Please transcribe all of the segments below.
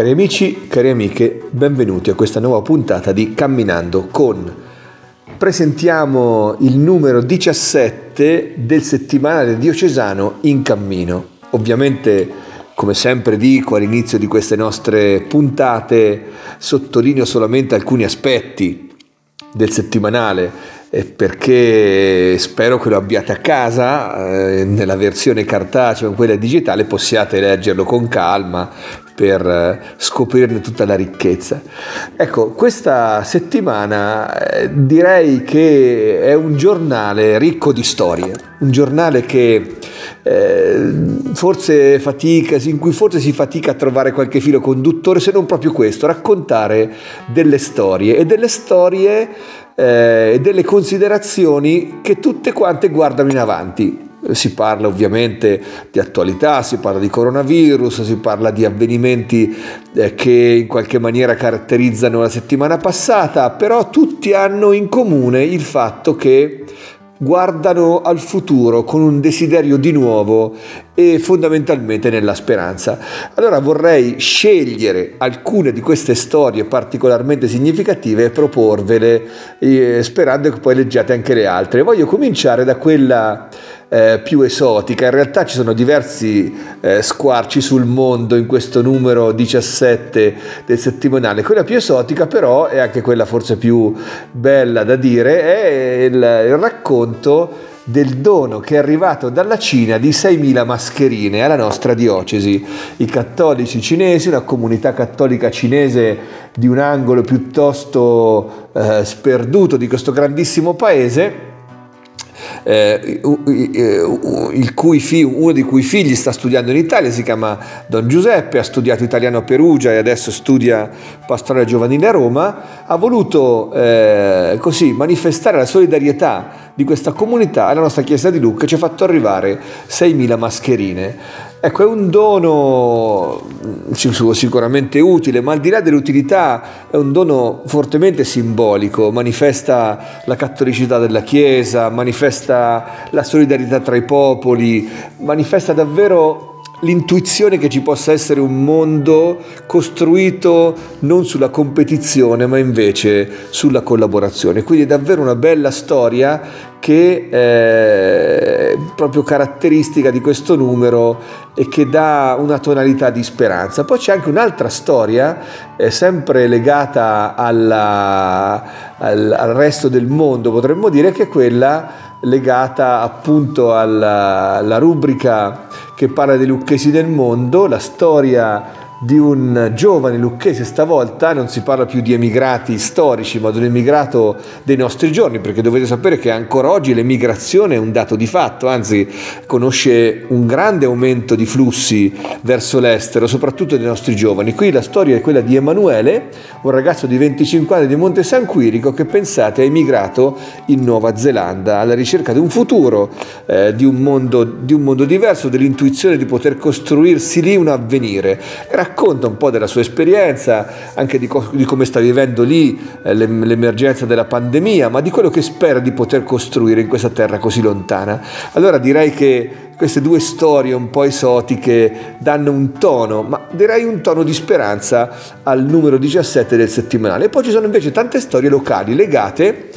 Cari amici, cari amiche, benvenuti a questa nuova puntata di Camminando con. Presentiamo il numero 17 del settimanale diocesano in cammino. Ovviamente, come sempre dico all'inizio di queste nostre puntate, sottolineo solamente alcuni aspetti del settimanale perché spero che lo abbiate a casa eh, nella versione cartacea o quella digitale possiate leggerlo con calma per eh, scoprirne tutta la ricchezza. Ecco, questa settimana eh, direi che è un giornale ricco di storie, un giornale che eh, forse fatica, in cui forse si fatica a trovare qualche filo conduttore, se non proprio questo, raccontare delle storie e delle storie eh, e delle considerazioni che tutte quante guardano in avanti si parla ovviamente di attualità, si parla di coronavirus, si parla di avvenimenti eh, che in qualche maniera caratterizzano la settimana passata, però tutti hanno in comune il fatto che guardano al futuro con un desiderio di nuovo e fondamentalmente nella speranza. Allora vorrei scegliere alcune di queste storie particolarmente significative e proporvele eh, sperando che poi leggiate anche le altre. Voglio cominciare da quella eh, più esotica. In realtà ci sono diversi eh, squarci sul mondo in questo numero 17 del settimanale. Quella più esotica però è anche quella forse più bella da dire, è il, il racconto del dono che è arrivato dalla Cina di 6.000 mascherine alla nostra diocesi. I cattolici cinesi, una comunità cattolica cinese di un angolo piuttosto eh, sperduto di questo grandissimo paese, eh, figlio, uno dei cui figli sta studiando in Italia, si chiama Don Giuseppe, ha studiato italiano a Perugia e adesso studia pastorale giovanile a Roma, ha voluto eh, così manifestare la solidarietà di questa comunità alla nostra chiesa di Lucca ci ha fatto arrivare 6.000 mascherine. Ecco, è un dono mm, sicuramente utile, ma al di là dell'utilità è un dono fortemente simbolico, manifesta la cattolicità della Chiesa, manifesta la solidarietà tra i popoli, manifesta davvero l'intuizione che ci possa essere un mondo costruito non sulla competizione ma invece sulla collaborazione. Quindi è davvero una bella storia che è proprio caratteristica di questo numero e che dà una tonalità di speranza. Poi c'è anche un'altra storia, eh, sempre legata alla, al, al resto del mondo, potremmo dire, che è quella legata appunto alla, alla rubrica che parla dei lucchesi del mondo, la storia di un giovane lucchese, stavolta non si parla più di emigrati storici, ma di un emigrato dei nostri giorni, perché dovete sapere che ancora oggi l'emigrazione è un dato di fatto, anzi conosce un grande aumento di flussi verso l'estero, soprattutto dei nostri giovani. Qui la storia è quella di Emanuele, un ragazzo di 25 anni di Monte San Quirico che pensate è emigrato in Nuova Zelanda alla ricerca di un futuro, eh, di, un mondo, di, un mondo, diverso, dell'intuizione di poter costruirsi lì un avvenire. Era racconta un po' della sua esperienza, anche di, co- di come sta vivendo lì eh, l'emergenza della pandemia, ma di quello che spera di poter costruire in questa terra così lontana. Allora direi che queste due storie un po' esotiche danno un tono, ma direi un tono di speranza al numero 17 del settimanale. E poi ci sono invece tante storie locali legate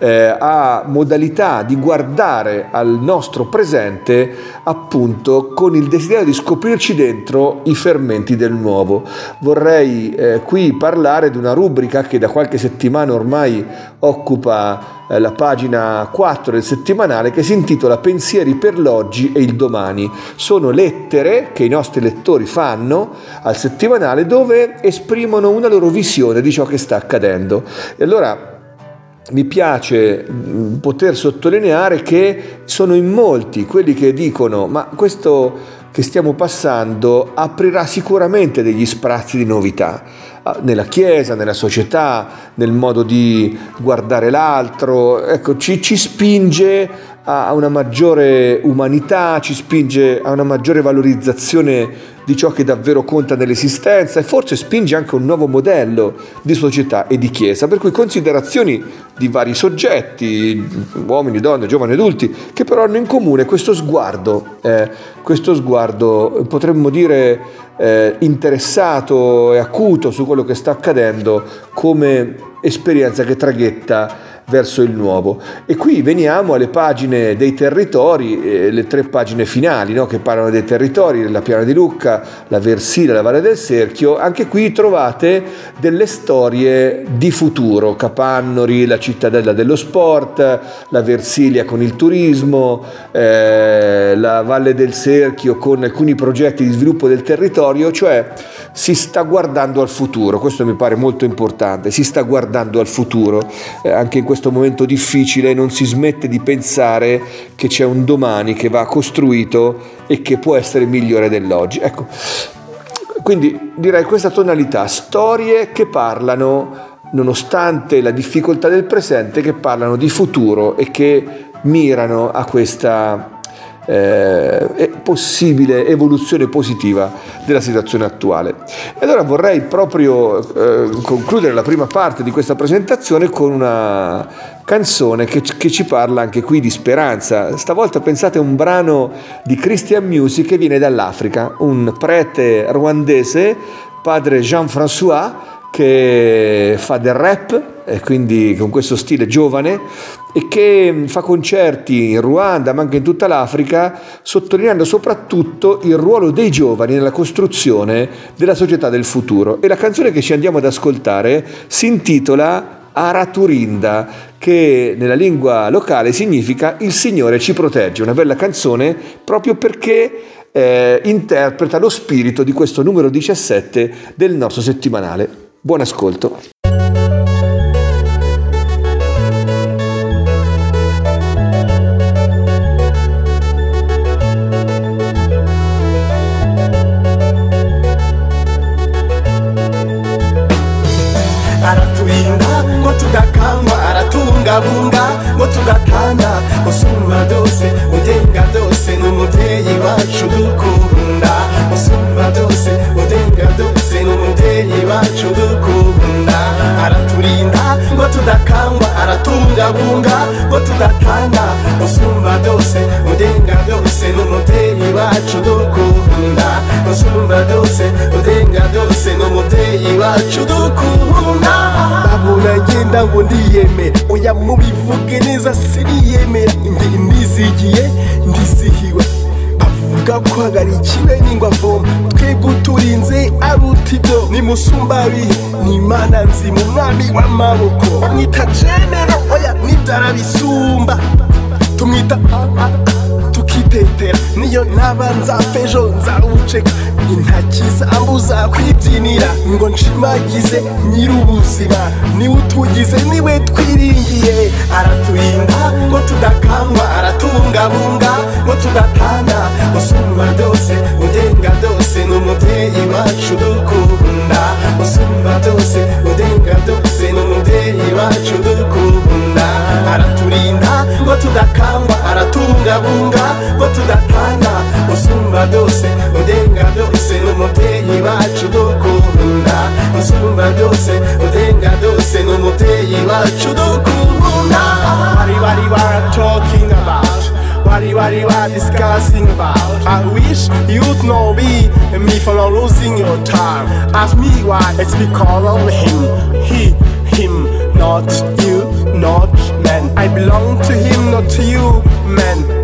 eh, a modalità di guardare al nostro presente appunto con il desiderio di scoprirci dentro i fermenti del nuovo. Vorrei eh, qui parlare di una rubrica che da qualche settimana ormai occupa eh, la pagina 4 del settimanale che si intitola Pensieri per l'oggi e il domani. Sono lettere che i nostri lettori fanno al settimanale dove esprimono una loro visione di ciò che sta accadendo. E allora mi piace poter sottolineare che sono in molti quelli che dicono ma questo che stiamo passando aprirà sicuramente degli sprazzi di novità ah, nella Chiesa, nella società, nel modo di guardare l'altro, ecco, ci, ci spinge a una maggiore umanità, ci spinge a una maggiore valorizzazione di ciò che davvero conta nell'esistenza e forse spinge anche un nuovo modello di società e di chiesa, per cui considerazioni di vari soggetti, uomini, donne, giovani, adulti, che però hanno in comune questo sguardo, eh, questo sguardo potremmo dire eh, interessato e acuto su quello che sta accadendo come esperienza che traghetta verso il nuovo. E qui veniamo alle pagine dei territori, eh, le tre pagine finali no, che parlano dei territori, la Piana di Lucca, la Versilia, la Valle del Serchio. Anche qui trovate delle storie di futuro, Capannori, la cittadella dello sport, la Versilia con il turismo, eh, la Valle del Serchio con alcuni progetti di sviluppo del territorio, cioè si sta guardando al futuro, questo mi pare molto importante, si sta guardando al futuro, eh, anche in questo questo momento difficile non si smette di pensare che c'è un domani che va costruito e che può essere migliore dell'oggi. Ecco, quindi direi questa tonalità, storie che parlano, nonostante la difficoltà del presente, che parlano di futuro e che mirano a questa eh, possibile evoluzione positiva della situazione attuale. E allora vorrei proprio eh, concludere la prima parte di questa presentazione con una canzone che, che, ci parla anche qui di speranza. Stavolta pensate a un brano di Christian Music che viene dall'Africa, un prete rwandese, padre Jean-François, che fa del rap, e quindi con questo stile giovane, e che fa concerti in Ruanda, ma anche in tutta l'Africa, sottolineando soprattutto il ruolo dei giovani nella costruzione della società del futuro. E la canzone che ci andiamo ad ascoltare si intitola Araturinda, che nella lingua locale significa Il Signore ci protegge, una bella canzone proprio perché eh, interpreta lo spirito di questo numero 17 del nostro settimanale. Buon ascolto. dukunda. Usumba byose udenga byose ni umubyeyi wacu dukunda. Araturinda ngo tudakangwa aratungabunga ngo tudatanga. Usumba byose udenga byose ni umubyeyi wacu dukunda. Usumba byose udenga byose ni umubyeyi wacu dukunda. Babura ngenda ngo ndiyeme oya mubivuge neza siniyemera. Indirimbo ndizigiye ndizihiwe. Bavuga ko hagarikiwe n'ingwa avoma twebwe uturinze aruta ibyo nimusumbabihe ni imana nzima umwami w'amaboko. Bamwita jenero oya n'ibyarabisumba tumwita tukitetera niyo naba nzapfa ejo nzawuceka. Intaki zambuza kwibyinira ngo nshimagize nyir'ubuzima. Niwe utugize ni we twiringiye. Araturinda ngo tudakangwa aratubungabunga ngo tudatana. Usumba byose ugenga byose n'umubyeyi wacu dukunda. Usumba byose ugenga byose n'umubyeyi wacu dukunda. Araturinda ngo tudakangwa aratubungabunga ngo tudatana usumba byose ugenga byose n'umubyeyi wacu dukunda usumba byose ugenga byose n'umubyeyi wacu dukunda bari bari bara talking about bari bari bara discussing about. I wish you'd know me me for not losing your time. Ask me why it's because of him he him not you not man. I belong to him not to you man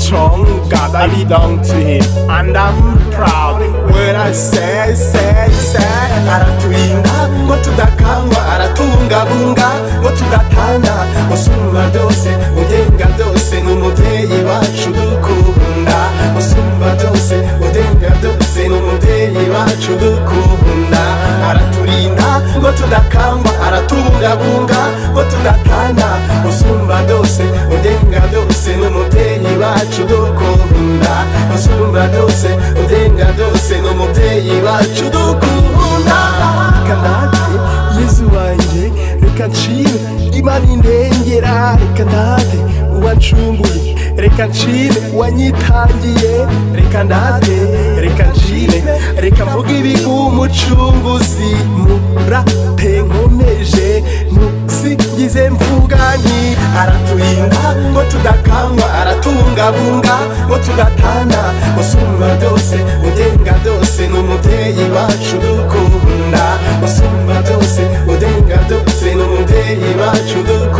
strong, God I belong to Him, and I'm proud. When I say, say, say, araturinda, mutudakangwa, aratungabunga, mutudatanga, musumba byose, ugenga byose, ni umubyeyi wacu dukunda, musumba byose, ugenga byose, ni umubyeyi wacu dukunda, araturinda, mutudakangwa, aratungabunga, mutudatanga, musumba byose, ugenga byose, ni umubyeyi wacu dukunda usumba dose udenga dose n'umubyeyi wacu dukunda. Reka ndate yezu wanjye reka nshime imana indengera. Reka ndate uwancunguye reka nshime uwanyitangiye. Reka ndate reka nshime reka mvuge ibigwi umucunguzi murate nkomeje musingize mvuga nti araturinda ngo tudakangwa aratungabunga ngo tudatana usumba byose udenga byose n'umubyeyi wacu dukunda. Usumba byose udenga byose n'umubyeyi wacu dukunda.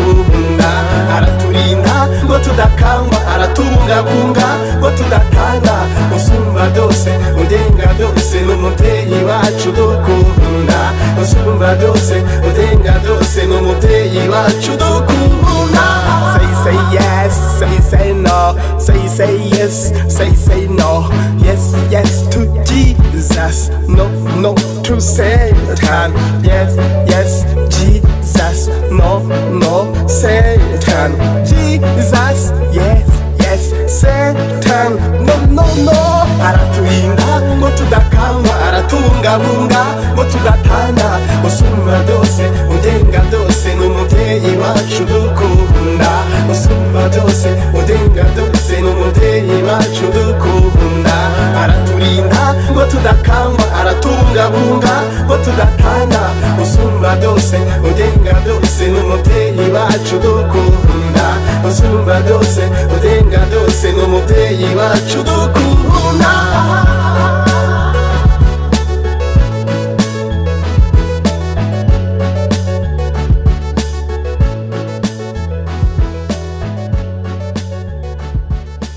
Yes say say no. Yes yes to Jesus. No no to Satan. Yes yes Jesus. No no Satan. Jesus. Yes yes Satan. No no no. Araturinda ngo tudakangwa aratungabunga ngo tudatana usumba byose udenga byose n'umubyeyi wacu dukunda. Usumba byose udenga byose n'umubyeyi wacu dukunda. Araturinda ngo tudakangwa aratungabunga ngo tudatana usumba byose udenga byose n'umubyeyi wacu dukunda. Usumba byose udenga byose n'umubyeyi wacu dukunda.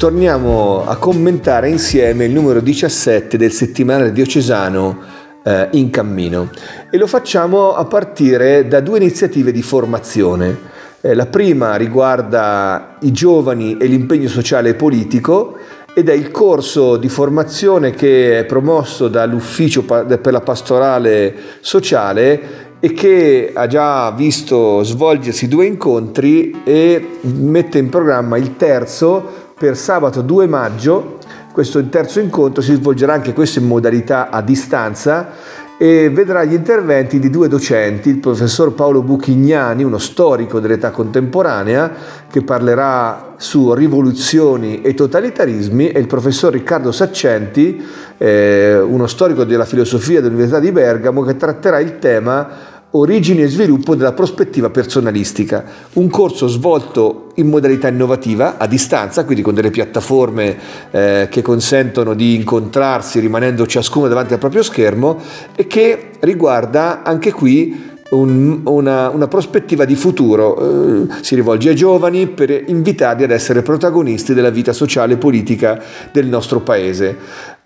Torniamo a commentare insieme il numero 17 del settimanale diocesano eh, in cammino e lo facciamo a partire da due iniziative di formazione. Eh, la prima riguarda i giovani e l'impegno sociale e politico ed è il corso di formazione che è promosso dall'Ufficio per la pastorale sociale e che ha già visto svolgersi due incontri e mette in programma il terzo per sabato 2 maggio. Questo terzo incontro si svolgerà anche questo in modalità a distanza e vedrà gli interventi di due docenti, il professor Paolo Buchignani, uno storico dell'età contemporanea, che parlerà su rivoluzioni e totalitarismi, e il professor Riccardo Saccenti, eh, uno storico della filosofia dell'Università di Bergamo, che tratterà il tema Origini e sviluppo della prospettiva personalistica, un corso svolto in modalità innovativa, a distanza, quindi con delle piattaforme eh, che consentono di incontrarsi rimanendo ciascuno davanti al proprio schermo e che riguarda anche qui un, una, una, prospettiva di futuro, eh, si rivolge ai giovani per invitarli ad essere protagonisti della vita sociale e politica del nostro paese.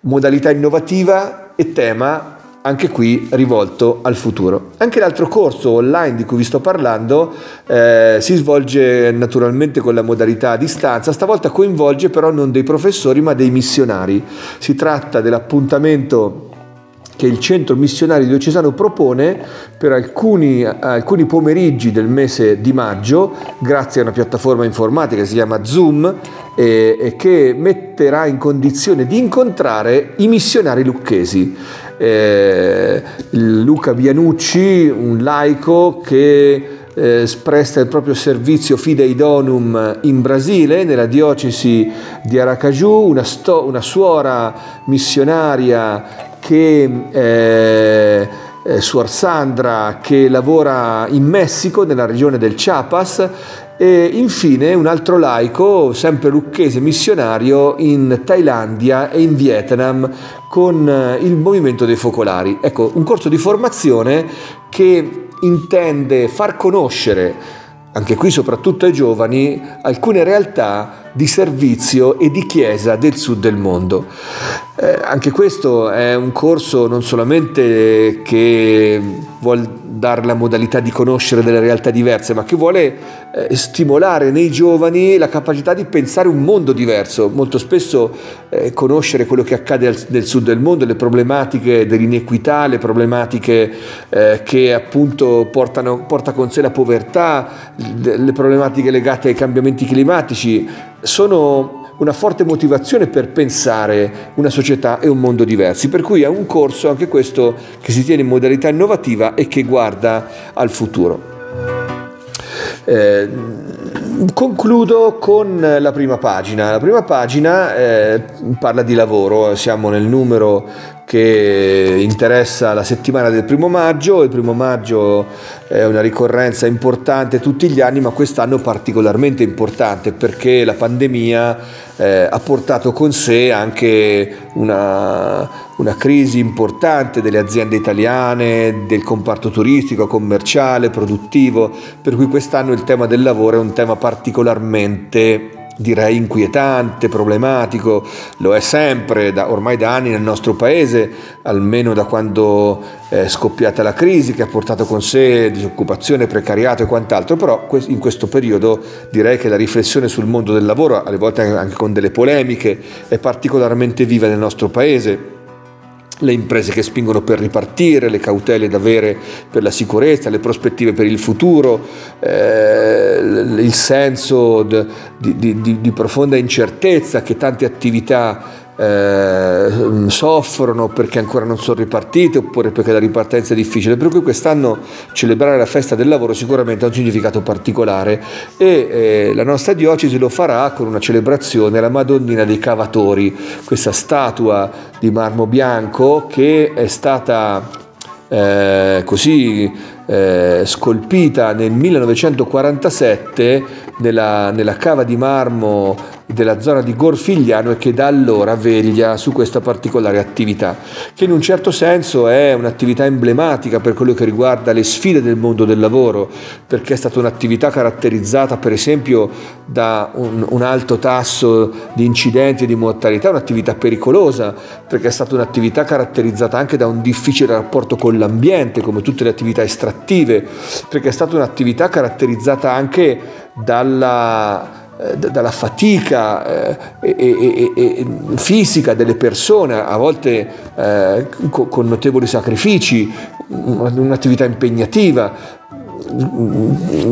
Modalità innovativa e tema anche qui rivolto al futuro. Anche l'altro corso online di cui vi sto parlando eh, si svolge naturalmente con la modalità a distanza, stavolta coinvolge però non dei professori ma dei missionari. Si tratta dell'appuntamento che il centro missionario diocesano propone per alcuni, alcuni, pomeriggi del mese di maggio, grazie a una piattaforma informatica che si chiama Zoom e, e che metterà in condizione di incontrare i missionari lucchesi eh, Luca Bianucci, un laico che eh, presta il proprio servizio Fidei Donum in Brasile, nella diocesi di Aracaju, una, sto- una suora missionaria che... Eh, eh, Suor Sandra che lavora in Messico, nella regione del Chiapas, e infine un altro laico, sempre lucchese missionario, in Thailandia e in Vietnam con eh, il movimento dei focolari. Ecco, un corso di formazione che intende far conoscere anche qui soprattutto ai giovani, alcune realtà di servizio e di chiesa del sud del mondo. Eh, anche questo è un corso non solamente che vuol dare la modalità di conoscere delle realtà diverse, ma che vuole eh, stimolare nei giovani la capacità di pensare un mondo diverso. Molto spesso eh, conoscere quello che accade al, nel sud del mondo, le problematiche dell'inequità, le problematiche eh, che appunto portano, porta con sé la povertà, le problematiche legate ai cambiamenti climatici, sono una forte motivazione per pensare una società e un mondo diversi. Per cui è un corso anche questo che si tiene in modalità innovativa e che guarda al futuro. Eh, concludo con la prima pagina. La prima pagina eh, parla di lavoro, siamo nel numero che interessa la settimana del primo maggio. Il primo maggio è una ricorrenza importante tutti gli anni, ma quest'anno particolarmente importante perché la pandemia eh, ha portato con sé anche una, una crisi importante delle aziende italiane, del comparto turistico, commerciale, produttivo, per cui quest'anno il tema del lavoro è un tema particolarmente direi inquietante, problematico, lo è sempre, da, ormai da anni nel nostro paese, almeno da quando è scoppiata la crisi che ha portato con sé disoccupazione, precariato e quant'altro, però in questo periodo direi che la riflessione sul mondo del lavoro, alle volte anche con delle polemiche, è particolarmente viva nel nostro paese le imprese che spingono per ripartire, le cautele da avere per la sicurezza, le prospettive per il futuro, eh, il senso di, di, di, di profonda incertezza che tante attività eh, soffrono perché ancora non sono ripartite oppure perché la ripartenza è difficile. Per cui quest'anno celebrare la festa del lavoro sicuramente ha un significato particolare e eh, la nostra diocesi lo farà con una celebrazione alla Madonnina dei Cavatori, questa statua di marmo bianco che è stata eh, così eh, scolpita nel 1947 nella, nella cava di marmo della zona di Gorfigliano e che da allora veglia su questa particolare attività, che in un certo senso è un'attività emblematica per quello che riguarda le sfide del mondo del lavoro, perché è stata un'attività caratterizzata per esempio da un, un alto tasso di incidenti e di mortalità, un'attività pericolosa, perché è stata un'attività caratterizzata anche da un difficile rapporto con l'ambiente, come tutte le attività estrattive, perché è stata un'attività caratterizzata anche dalla dalla fatica eh, e, e, e, fisica delle persone, a volte eh, con notevoli sacrifici, un'attività impegnativa,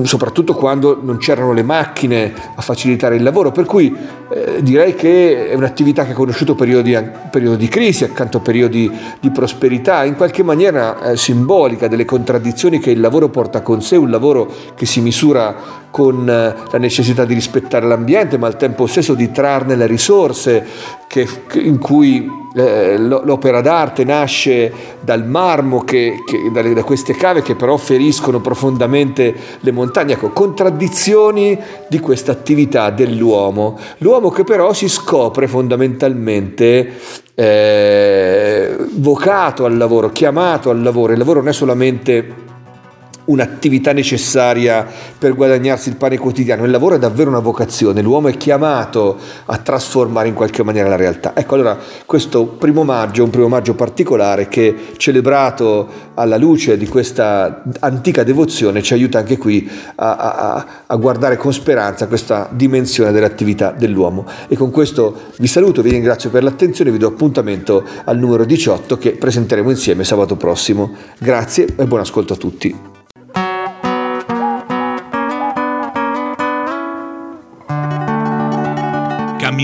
soprattutto quando non c'erano le macchine a facilitare il lavoro, per cui eh, direi che è un'attività che ha conosciuto periodi, periodi, di crisi accanto a periodi di prosperità, in qualche maniera eh, simbolica delle contraddizioni che il lavoro porta con sé, un lavoro che si misura con eh, la necessità di rispettare l'ambiente, ma al tempo stesso di trarne le risorse che, in cui l'opera d'arte nasce dal marmo, che, che, da, da, queste cave che però feriscono profondamente le montagne. Ecco, contraddizioni di questa attività dell'uomo. L'uomo che però si scopre fondamentalmente eh, vocato al lavoro, chiamato al lavoro. Il lavoro non è solamente un'attività necessaria per guadagnarsi il pane quotidiano, il lavoro è davvero una vocazione, l'uomo è chiamato a trasformare in qualche maniera la realtà. Ecco allora questo primo maggio un primo maggio particolare che celebrato alla luce di questa antica devozione ci aiuta anche qui a, a, a guardare con speranza questa dimensione dell'attività dell'uomo. E con questo vi saluto, vi ringrazio per l'attenzione, vi do appuntamento al numero 18 che presenteremo insieme sabato prossimo. Grazie e buon ascolto a tutti.